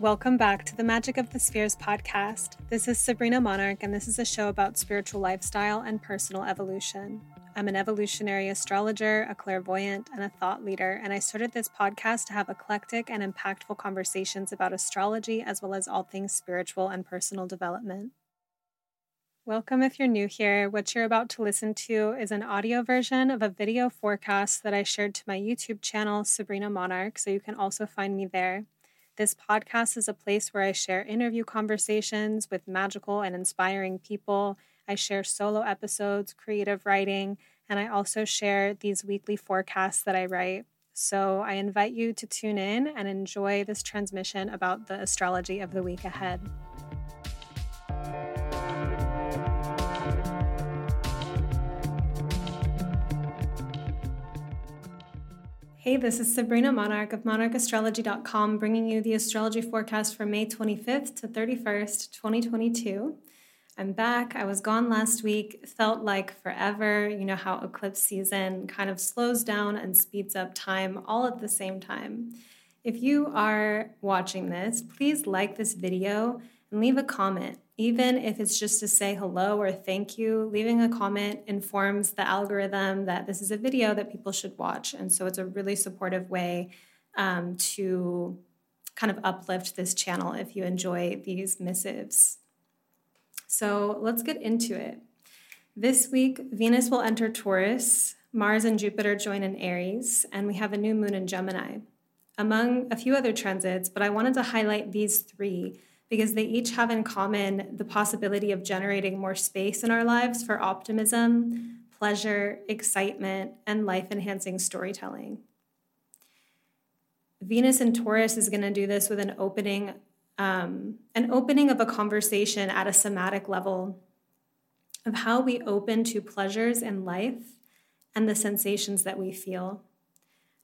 Welcome back to the Magic of the Spheres podcast. This is Sabrina Monarch, and this is a show about spiritual lifestyle and personal evolution. I'm an evolutionary astrologer, a clairvoyant, and a thought leader, and I started this podcast to have eclectic and impactful conversations about astrology as well as all things spiritual and personal development. Welcome if you're new here. What you're about to listen to is an audio version of a video forecast that I shared to my YouTube channel, Sabrina Monarch, so you can also find me there. This podcast is a place where I share interview conversations with magical and inspiring people. I share solo episodes, creative writing, and I also share these weekly forecasts that I write. So I invite you to tune in and enjoy this transmission about the astrology of the week ahead. Hey, this is Sabrina Monarch of monarchastrology.com bringing you the astrology forecast for May 25th to 31st, 2022. I'm back. I was gone last week. Felt like forever. You know how eclipse season kind of slows down and speeds up time all at the same time. If you are watching this, please like this video and leave a comment even if it's just to say hello or thank you, leaving a comment informs the algorithm that this is a video that people should watch. And so it's a really supportive way um, to kind of uplift this channel if you enjoy these missives. So let's get into it. This week, Venus will enter Taurus, Mars and Jupiter join in Aries, and we have a new moon in Gemini. Among a few other transits, but I wanted to highlight these three because they each have in common the possibility of generating more space in our lives for optimism, pleasure, excitement, and life enhancing storytelling. Venus in Taurus is going to do this with an opening, um, an opening of a conversation at a somatic level of how we open to pleasures in life and the sensations that we feel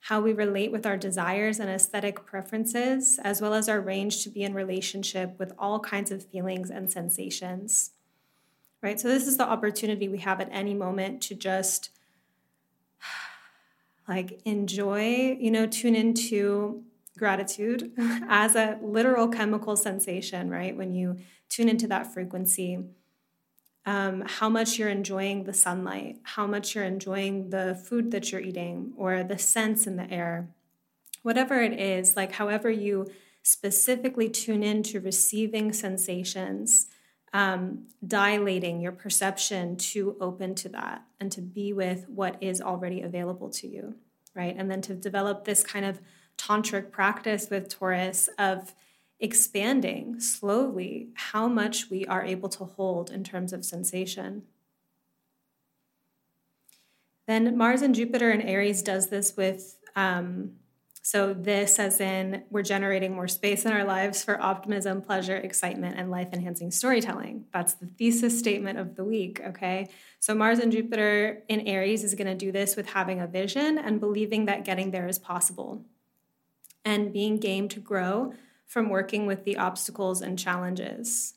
how we relate with our desires and aesthetic preferences, as well as our range to be in relationship with all kinds of feelings and sensations. Right? So, this is the opportunity we have at any moment to just like enjoy, you know, tune into gratitude as a literal chemical sensation, right? When you tune into that frequency um, how much you're enjoying the sunlight, how much you're enjoying the food that you're eating, or the scents in the air. Whatever it is, like however you specifically tune in to receiving sensations, um, dilating your perception to open to that and to be with what is already available to you, right? And then to develop this kind of tantric practice with Taurus of expanding slowly how much we are able to hold in terms of sensation. Then Mars and Jupiter in Aries does this with, um, so this as in we're generating more space in our lives for optimism, pleasure, excitement, and life enhancing storytelling. That's the thesis statement of the week, okay? So Mars and Jupiter in Aries is going to do this with having a vision and believing that getting there is possible and being game to grow from working with the obstacles and challenges.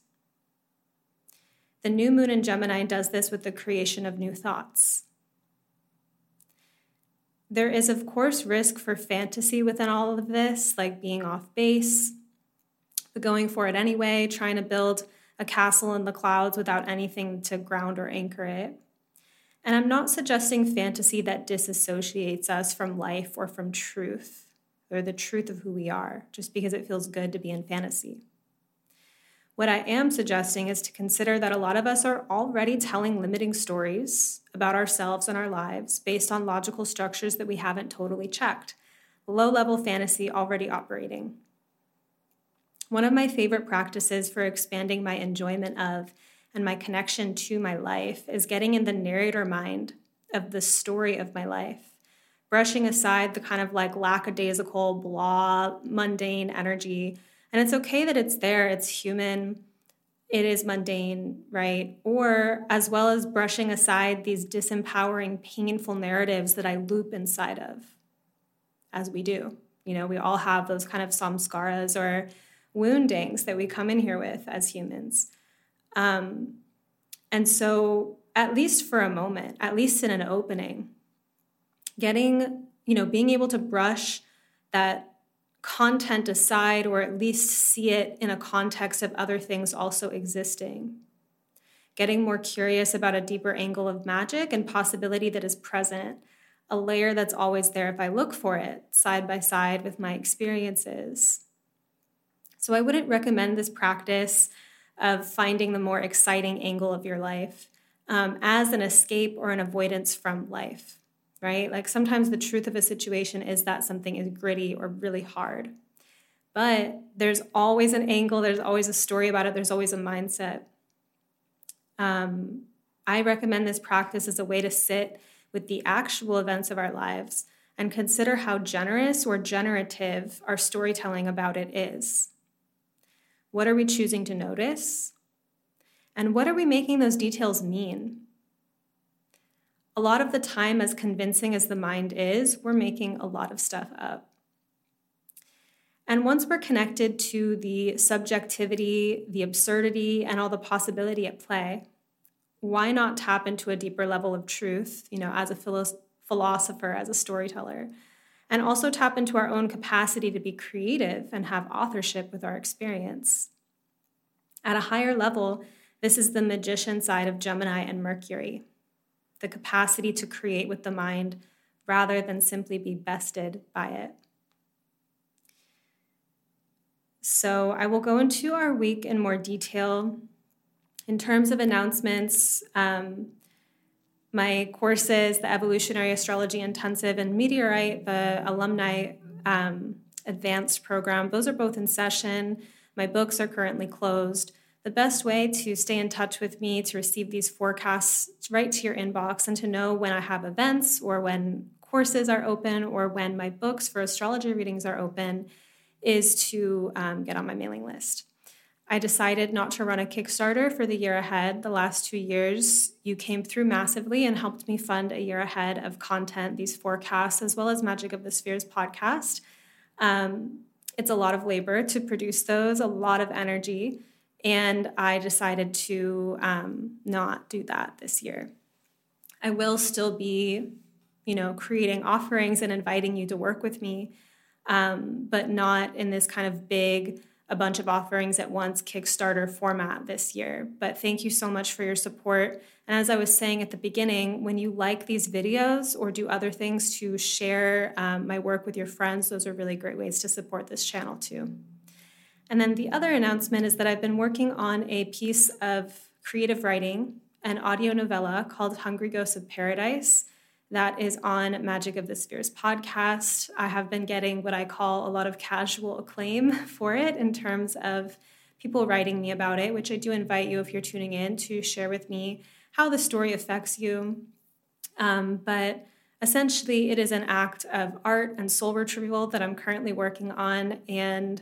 The new moon in Gemini does this with the creation of new thoughts. There is, of course, risk for fantasy within all of this, like being off base, but going for it anyway, trying to build a castle in the clouds without anything to ground or anchor it. And I'm not suggesting fantasy that disassociates us from life or from truth or the truth of who we are just because it feels good to be in fantasy. What I am suggesting is to consider that a lot of us are already telling limiting stories about ourselves and our lives based on logical structures that we haven't totally checked. Low level fantasy already operating. One of my favorite practices for expanding my enjoyment of and my connection to my life is getting in the narrator mind of the story of my life brushing aside the kind of like lackadaisical, blah, mundane energy. And it's okay that it's there, it's human, it is mundane, right? Or as well as brushing aside these disempowering, painful narratives that I loop inside of, as we do. You know, we all have those kind of samskaras or woundings that we come in here with as humans. Um, and so, at least for a moment, at least in an opening, getting, you know, being able to brush that content aside or at least see it in a context of other things also existing. Getting more curious about a deeper angle of magic and possibility that is present, a layer that's always there if I look for it, side by side with my experiences. So I wouldn't recommend this practice of finding the more exciting angle of your life um, as an escape or an avoidance from life right? Like sometimes the truth of a situation is that something is gritty or really hard. But there's always an angle, there's always a story about it, there's always a mindset. Um, I recommend this practice as a way to sit with the actual events of our lives and consider how generous or generative our storytelling about it is. What are we choosing to notice? And what are we making those details mean? A lot of the time, as convincing as the mind is, we're making a lot of stuff up. And once we're connected to the subjectivity, the absurdity, and all the possibility at play, why not tap into a deeper level of truth, you know, as a philosopher, as a storyteller, and also tap into our own capacity to be creative and have authorship with our experience? At a higher level, this is the magician side of Gemini and Mercury, the capacity to create with the mind rather than simply be bested by it. So, I will go into our week in more detail. In terms of announcements, um, my courses, the Evolutionary Astrology Intensive and Meteorite, the alumni um, advanced program, those are both in session. My books are currently closed. The best way to stay in touch with me to receive these forecasts right to your inbox and to know when I have events or when courses are open or when my books for astrology readings are open is to um, get on my mailing list. I decided not to run a Kickstarter for the year ahead. The last two years, you came through massively and helped me fund a year ahead of content, these forecasts, as well as Magic of the Spheres podcast. Um, it's a lot of labor to produce those, a lot of energy. And I decided to um, not do that this year. I will still be, you know, creating offerings and inviting you to work with me, um, but not in this kind of big, a bunch of offerings at once Kickstarter format this year. But thank you so much for your support. And as I was saying at the beginning, when you like these videos or do other things to share um, my work with your friends, those are really great ways to support this channel too. And then the other announcement is that I've been working on a piece of creative writing, an audio novella called Hungry Ghosts of Paradise that is on Magic of the Spheres podcast. I have been getting what I call a lot of casual acclaim for it in terms of people writing me about it, which I do invite you if you're tuning in to share with me how the story affects you. Um, but essentially, it is an act of art and soul retrieval that I'm currently working on. And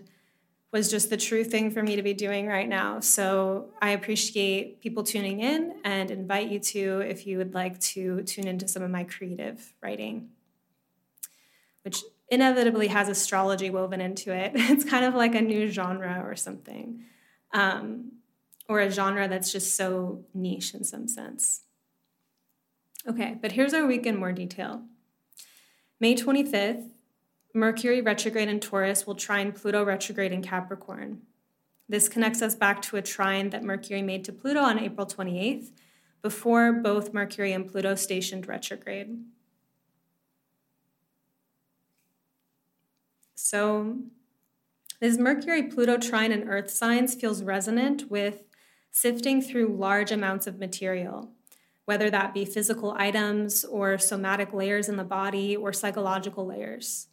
was just the true thing for me to be doing right now. So I appreciate people tuning in and invite you to if you would like to tune into some of my creative writing, which inevitably has astrology woven into it. It's kind of like a new genre or something, um, or a genre that's just so niche in some sense. Okay, but here's our week in more detail. May 25th Mercury retrograde in Taurus will trine Pluto retrograde in Capricorn. This connects us back to a trine that Mercury made to Pluto on April 28th, before both Mercury and Pluto stationed retrograde. So, this Mercury Pluto trine in Earth signs feels resonant with sifting through large amounts of material, whether that be physical items or somatic layers in the body or psychological layers.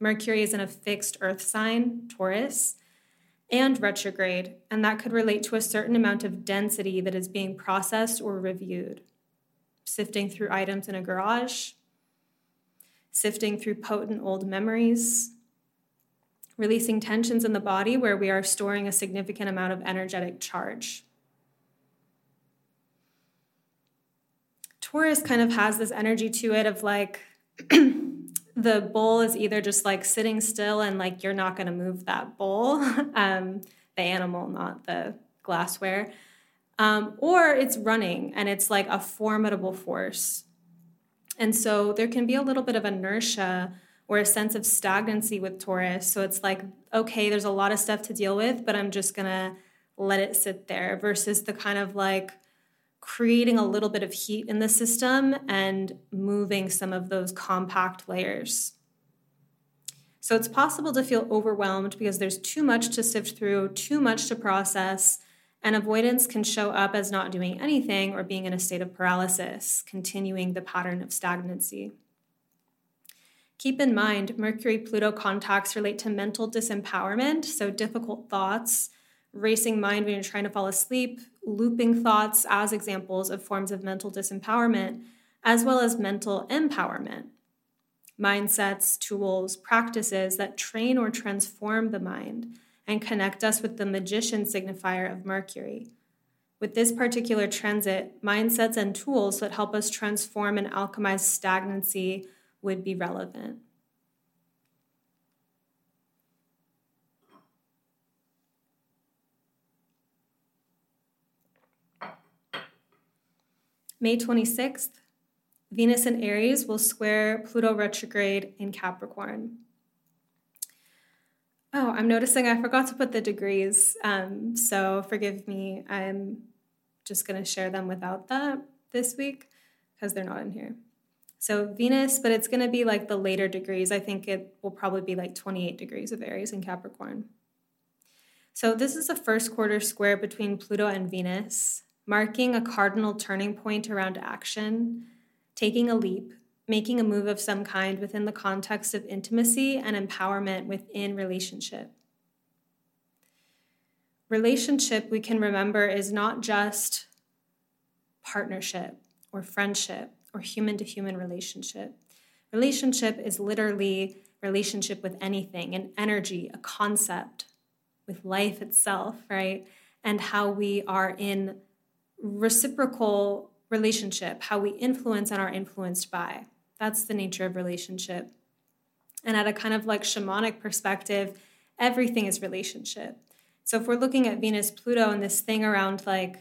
Mercury is in a fixed earth sign, Taurus, and retrograde, and that could relate to a certain amount of density that is being processed or reviewed. Sifting through items in a garage, sifting through potent old memories, releasing tensions in the body where we are storing a significant amount of energetic charge. Taurus kind of has this energy to it of like, the bowl is either just like sitting still and like you're not going to move that bowl, um, the animal, not the glassware, um, or it's running and it's like a formidable force. And so there can be a little bit of inertia or a sense of stagnancy with Taurus. So it's like, okay, there's a lot of stuff to deal with, but I'm just going to let it sit there versus the kind of like creating a little bit of heat in the system and moving some of those compact layers. So it's possible to feel overwhelmed because there's too much to sift through, too much to process, and avoidance can show up as not doing anything or being in a state of paralysis, continuing the pattern of stagnancy. Keep in mind, Mercury Pluto contacts relate to mental disempowerment, so difficult thoughts, racing mind when you're trying to fall asleep, looping thoughts as examples of forms of mental disempowerment, as well as mental empowerment. Mindsets, tools, practices that train or transform the mind and connect us with the magician signifier of Mercury. With this particular transit, mindsets and tools that help us transform and alchemize stagnancy would be relevant. May 26th, Venus in Aries will square Pluto retrograde in Capricorn. Oh, I'm noticing I forgot to put the degrees, um, so forgive me. I'm just going to share them without that this week because they're not in here. So Venus, but it's going to be like the later degrees. I think it will probably be like 28 degrees of Aries and Capricorn. So this is the first quarter square between Pluto and Venus, marking a cardinal turning point around action, taking a leap, making a move of some kind within the context of intimacy and empowerment within relationship. Relationship, we can remember, is not just partnership or friendship or human to human relationship. Relationship is literally relationship with anything, an energy, a concept, with life itself, right? And how we are in reciprocal relationship, how we influence and are influenced by. That's the nature of relationship. And at a kind of like shamanic perspective, everything is relationship. So if we're looking at Venus Pluto and this thing around like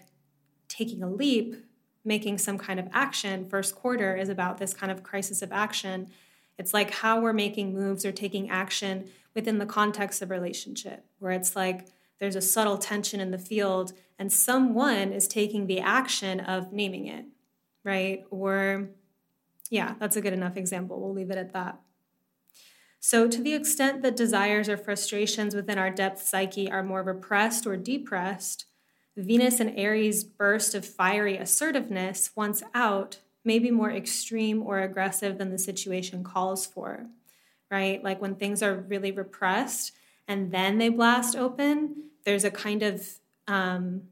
taking a leap, making some kind of action, first quarter is about this kind of crisis of action. It's like how we're making moves or taking action within the context of relationship, where it's like there's a subtle tension in the field and someone is taking the action of naming it, right? Or, yeah, that's a good enough example. We'll leave it at that. So, to the extent that desires or frustrations within our depth psyche are more repressed or depressed, Venus and Aries' burst of fiery assertiveness, once out, may be more extreme or aggressive than the situation calls for, right? Like when things are really repressed and then they blast open, there's a kind of, um,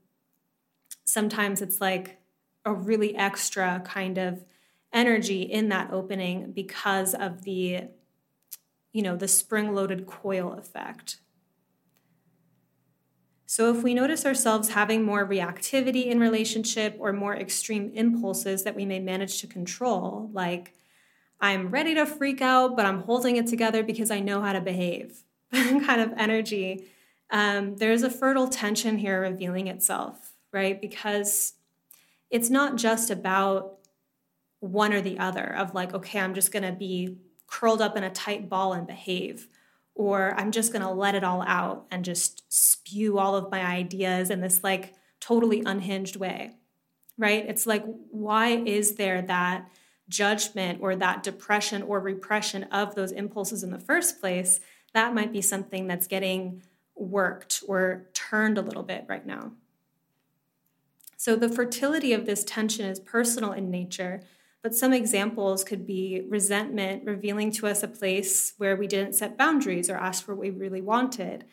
sometimes it's like a really extra kind of energy in that opening because of the, you know, the spring loaded coil effect. So, if we notice ourselves having more reactivity in relationship or more extreme impulses that we may manage to control, like I'm ready to freak out, but I'm holding it together because I know how to behave, kind of energy, um, there's a fertile tension here revealing itself, right? Because it's not just about one or the other, of like, okay, I'm just gonna be curled up in a tight ball and behave or I'm just going to let it all out and just spew all of my ideas in this like totally unhinged way. Right? It's like, why is there that judgment or that depression or repression of those impulses in the first place? That might be something that's getting worked or turned a little bit right now. So, the fertility of this tension is personal in nature but some examples could be resentment revealing to us a place where we didn't set boundaries or ask for what we really wanted.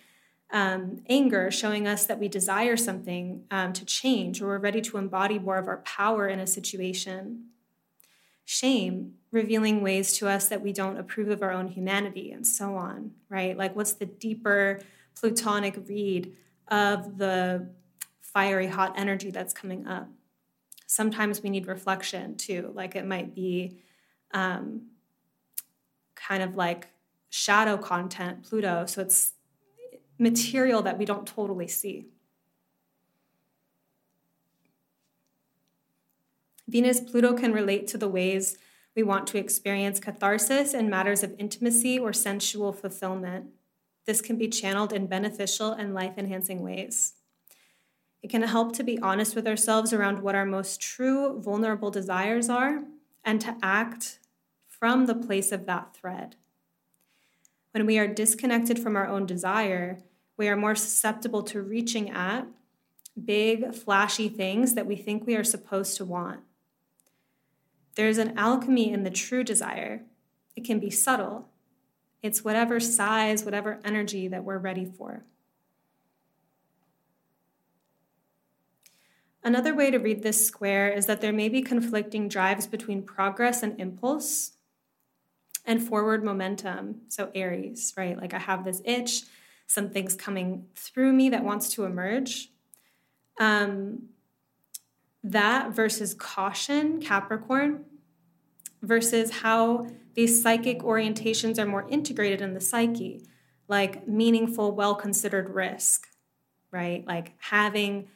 Um, anger showing us that we desire something um, to change or we're ready to embody more of our power in a situation. Shame revealing ways to us that we don't approve of our own humanity and so on, right? Like, what's the deeper plutonic read of the fiery hot energy that's coming up? sometimes we need reflection too. Like it might be um, kind of like shadow content, Pluto. So it's material that we don't totally see. Venus Pluto can relate to the ways we want to experience catharsis in matters of intimacy or sensual fulfillment. This can be channeled in beneficial and life enhancing ways. It can help to be honest with ourselves around what our most true, vulnerable desires are and to act from the place of that thread. When we are disconnected from our own desire, we are more susceptible to reaching at big, flashy things that we think we are supposed to want. There's an alchemy in the true desire. It can be subtle. It's whatever size, whatever energy that we're ready for. Another way to read this square is that there may be conflicting drives between progress and impulse and forward momentum. So, Aries, right? Like I have this itch, something's coming through me that wants to emerge. Um, that versus caution, Capricorn, versus how these psychic orientations are more integrated in the psyche, like meaningful, well considered risk, right? Like having,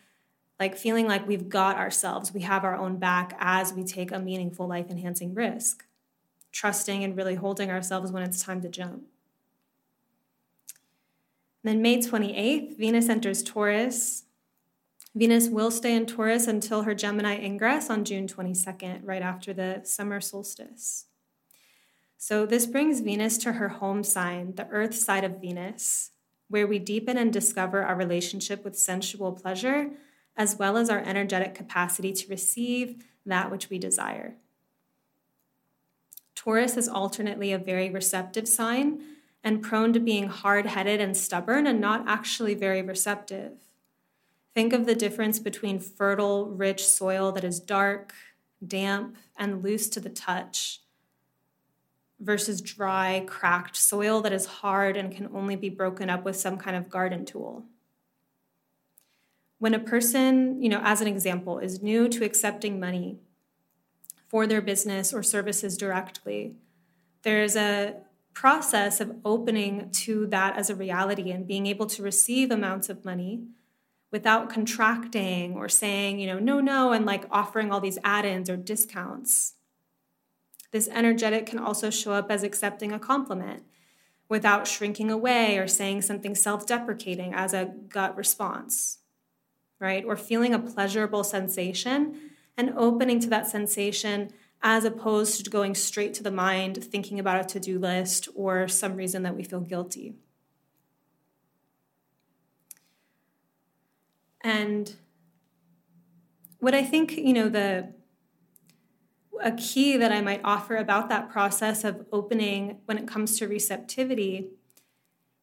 like feeling like we've got ourselves, we have our own back as we take a meaningful, life enhancing risk, trusting and really holding ourselves when it's time to jump. Then May 28th, Venus enters Taurus, Venus will stay in Taurus until her Gemini ingress on June 22nd, right after the summer solstice. So, this brings Venus to her home sign, the earth side of Venus, where we deepen and discover our relationship with sensual pleasure, as well as our energetic capacity to receive that which we desire. Taurus is alternately a very receptive sign and prone to being hard headed and stubborn and not actually very receptive. Think of the difference between fertile, rich soil that is dark, damp, and loose to the touch versus dry, cracked soil that is hard and can only be broken up with some kind of garden tool. When a person, you know, as an example, is new to accepting money for their business or services directly, there's a process of opening to that as a reality and being able to receive amounts of money without contracting or saying, you know, no, no, and like offering all these add ins or discounts. This energetic can also show up as accepting a compliment without shrinking away or saying something self deprecating as a gut response, right? Or feeling a pleasurable sensation and opening to that sensation as opposed to going straight to the mind, thinking about a to do list or some reason that we feel guilty. And what I think, you know, the a key that I might offer about that process of opening when it comes to receptivity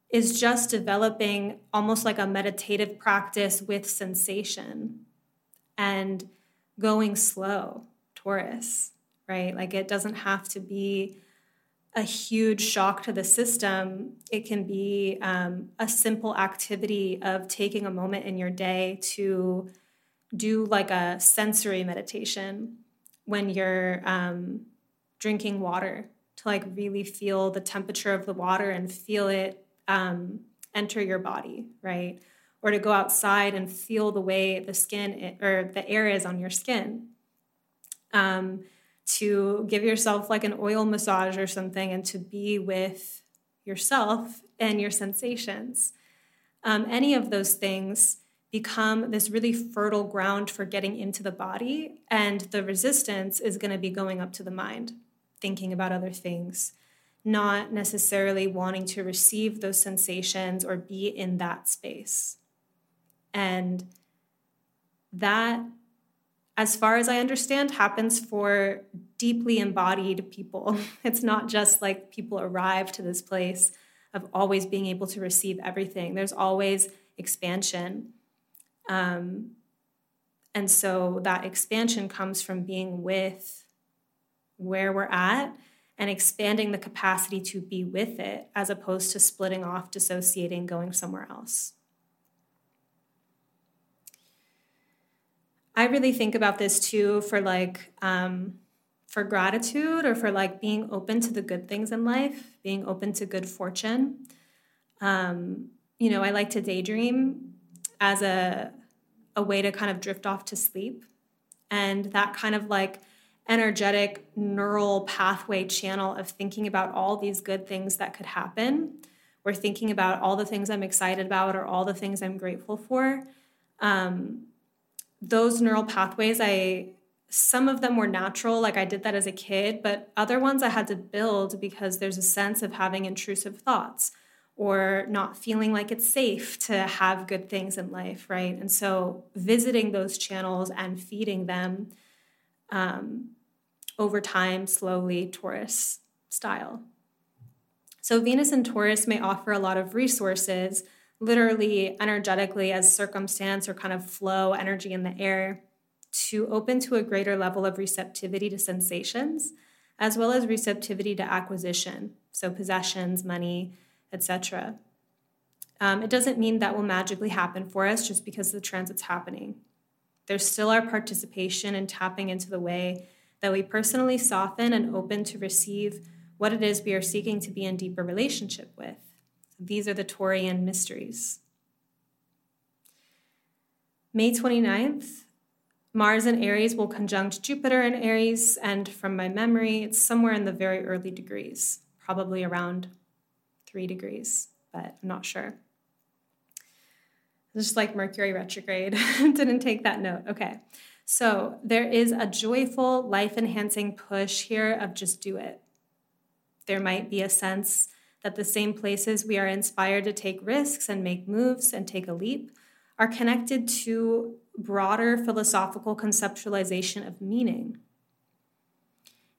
is just developing almost like a meditative practice with sensation and going slow, Taurus, right? Like it doesn't have to be a huge shock to the system. It can be um, a simple activity of taking a moment in your day to do like a sensory meditation when you're um, drinking water to like really feel the temperature of the water and feel it um, enter your body, right? Or to go outside and feel the way the skin or the air is on your skin. Um, to give yourself like an oil massage or something and to be with yourself and your sensations. Um, any of those things become this really fertile ground for getting into the body, and the resistance is going to be going up to the mind, thinking about other things, not necessarily wanting to receive those sensations or be in that space. And that as far as I understand, happens for deeply embodied people. It's not just like people arrive to this place of always being able to receive everything, there's always expansion. Um, and so that expansion comes from being with where we're at and expanding the capacity to be with it as opposed to splitting off, dissociating, going somewhere else. I really think about this too for like um, for gratitude or for like being open to the good things in life, being open to good fortune. Um, you know, I like to daydream as a a way to kind of drift off to sleep. And that kind of like energetic neural pathway channel of thinking about all these good things that could happen. We're thinking about all the things I'm excited about or all the things I'm grateful for. Um, those neural pathways, I some of them were natural, like I did that as a kid, but other ones I had to build because there's a sense of having intrusive thoughts or not feeling like it's safe to have good things in life, right? And so visiting those channels and feeding them um, over time, slowly, Taurus style. So Venus and Taurus may offer a lot of resources, literally, energetically, as circumstance or kind of flow energy in the air, to open to a greater level of receptivity to sensations, as well as receptivity to acquisition, so possessions, money, etc. Um, it doesn't mean that will magically happen for us just because the transit's happening. There's still our participation in tapping into the way that we personally soften and open to receive what it is we are seeking to be in deeper relationship with. These are the Taurian mysteries. May 29th, Mars and Aries will conjunct Jupiter and Aries, and from my memory, it's somewhere in the very early degrees, probably around three degrees, but I'm not sure. Just like Mercury retrograde, didn't take that note. Okay. So there is a joyful, life enhancing push here of just do it. There might be a sense that the same places we are inspired to take risks and make moves and take a leap are connected to broader philosophical conceptualization of meaning.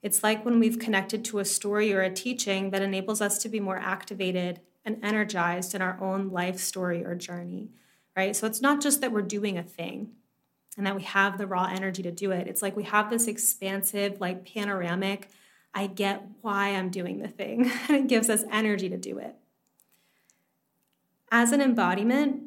It's like when we've connected to a story or a teaching that enables us to be more activated and energized in our own life story or journey, right? So it's not just that we're doing a thing and that we have the raw energy to do it. It's like we have this expansive, like panoramic, I get why I'm doing the thing, and it gives us energy to do it. As an embodiment,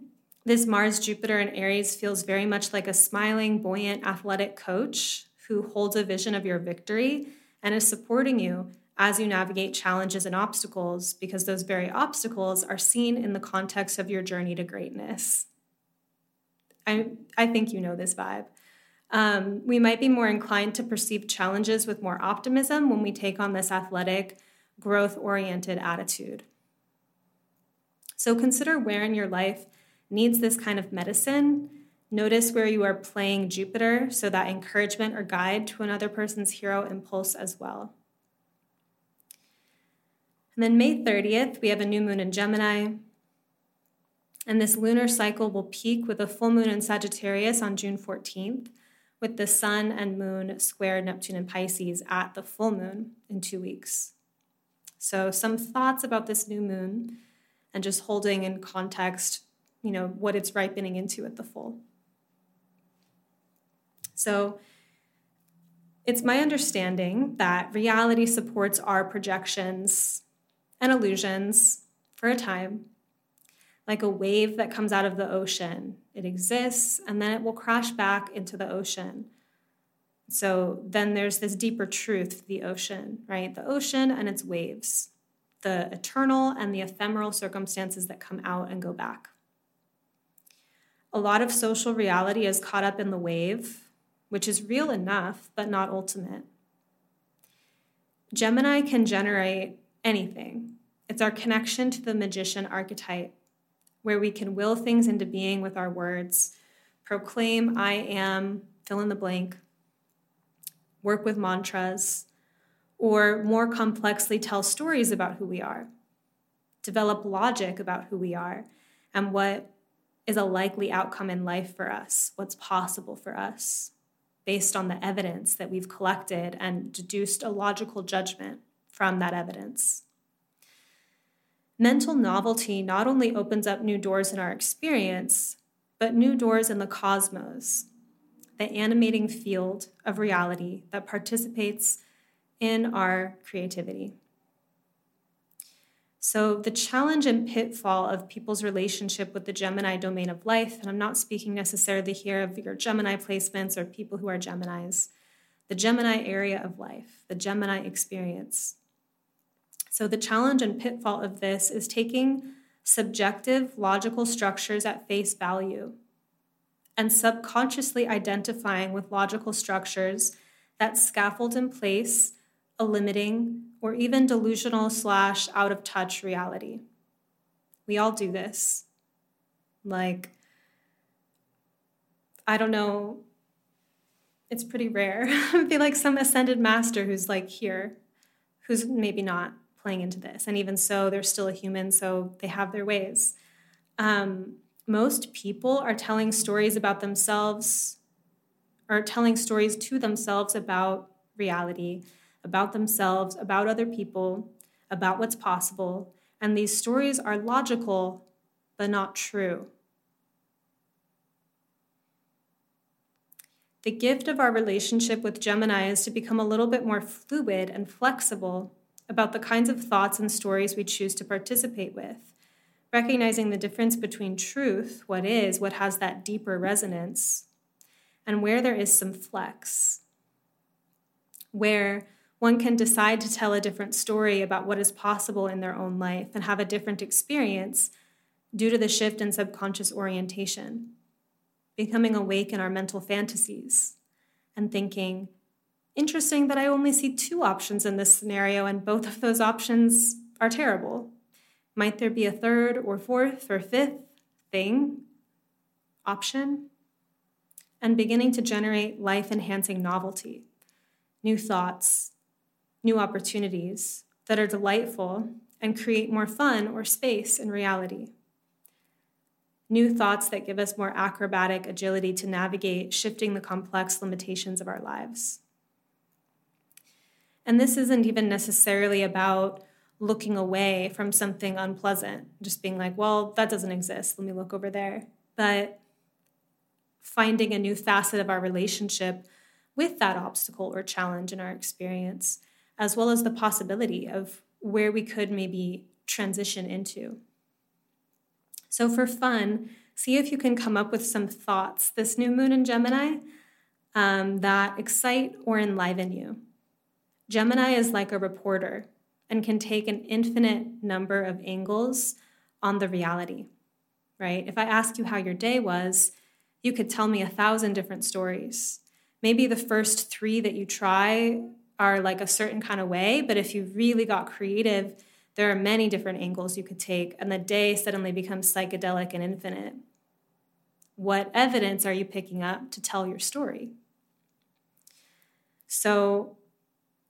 this Mars Jupiter in Aries feels very much like a smiling, buoyant, athletic coach who holds a vision of your victory and is supporting you as you navigate challenges and obstacles because those very obstacles are seen in the context of your journey to greatness. I, I think you know this vibe. Um, we might be more inclined to perceive challenges with more optimism when we take on this athletic, growth oriented attitude. So consider where in your life needs this kind of medicine Notice where you are playing Jupiter, so that encouragement or guide to another person's hero impulse as well. And then May 30th, we have a new moon in Gemini. And this lunar cycle will peak with a full moon in Sagittarius on June 14th, with the sun and moon square Neptune and Pisces at the full moon in two weeks. So, some thoughts about this new moon and just holding in context, you know, what it's ripening into at the full. So it's my understanding that reality supports our projections and illusions for a time, like a wave that comes out of the ocean. It exists and then it will crash back into the ocean. So then there's this deeper truth the ocean, right? The ocean and its waves, the eternal and the ephemeral circumstances that come out and go back. A lot of social reality is caught up in the wave which is real enough, but not ultimate. Gemini can generate anything. It's our connection to the magician archetype, where we can will things into being with our words, proclaim, I am, fill in the blank, work with mantras, or more complexly tell stories about who we are, develop logic about who we are and what is a likely outcome in life for us, what's possible for us based on the evidence that we've collected and deduced a logical judgment from that evidence. Mental novelty not only opens up new doors in our experience, but new doors in the cosmos, the animating field of reality that participates in our creativity. So, the challenge and pitfall of people's relationship with the Gemini domain of life, and I'm not speaking necessarily here of your Gemini placements or people who are Geminis, the Gemini area of life, the Gemini experience. So, the challenge and pitfall of this is taking subjective logical structures at face value and subconsciously identifying with logical structures that scaffold in place a limiting or even delusional slash out of touch reality. We all do this. Like, I don't know, it's pretty rare. It'd be like some ascended master who's like here, who's maybe not playing into this. And even so, they're still a human, so they have their ways. Um, most people are telling stories about themselves or telling stories to themselves about reality, about themselves, about other people, about what's possible. And these stories are logical, but not true. The gift of our relationship with Gemini is to become a little bit more fluid and flexible about the kinds of thoughts and stories we choose to participate with, recognizing the difference between truth, what is, what has that deeper resonance, and where there is some flex, where one can decide to tell a different story about what is possible in their own life and have a different experience due to the shift in subconscious orientation, becoming awake in our mental fantasies and thinking, interesting that I only see two options in this scenario, and both of those options are terrible. Might there be a third or fourth or fifth thing, option? And beginning to generate life enhancing novelty, new thoughts, new opportunities that are delightful and create more fun or space in reality. New thoughts that give us more acrobatic agility to navigate shifting the complex limitations of our lives. And this isn't even necessarily about looking away from something unpleasant, just being like, well, that doesn't exist. Let me look over there. But finding a new facet of our relationship with that obstacle or challenge in our experience, as well as the possibility of where we could maybe transition into. So, for fun, see if you can come up with some thoughts this new moon in Gemini um, that excite or enliven you. Gemini is like a reporter and can take an infinite number of angles on the reality, right? If I ask you how your day was, you could tell me a thousand different stories. Maybe the first three that you try are like a certain kind of way, but if you really got creative, there are many different angles you could take, and the day suddenly becomes psychedelic and infinite. What evidence are you picking up to tell your story? So,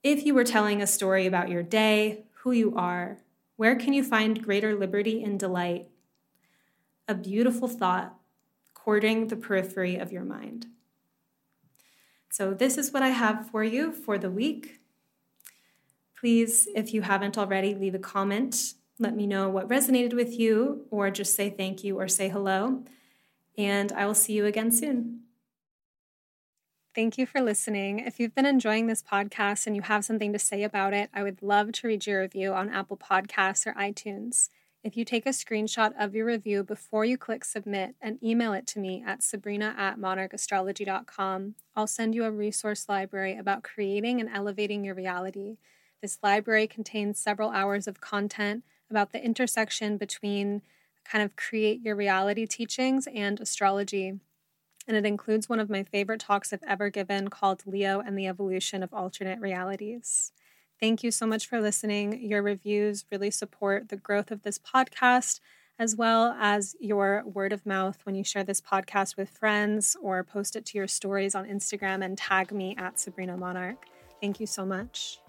if you were telling a story about your day, who you are, where can you find greater liberty and delight? A beautiful thought courting the periphery of your mind. So, this is what I have for you for the week. Please, if you haven't already, leave a comment. Let me know what resonated with you, or just say thank you or say hello. And I will see you again soon. Thank you for listening. If you've been enjoying this podcast and you have something to say about it, I would love to read your review on Apple Podcasts or iTunes. If you take a screenshot of your review before you click submit and email it to me at sabrina at monarchastrology.com, I'll send you a resource library about creating and elevating your reality. This library contains several hours of content about the intersection between kind of create your reality teachings and astrology and it includes one of my favorite talks I've ever given called Leo and the Evolution of Alternate Realities. Thank you so much for listening. Your reviews really support the growth of this podcast, as well as your word of mouth when you share this podcast with friends or post it to your stories on Instagram and tag me at Sabrina Monarch. Thank you so much.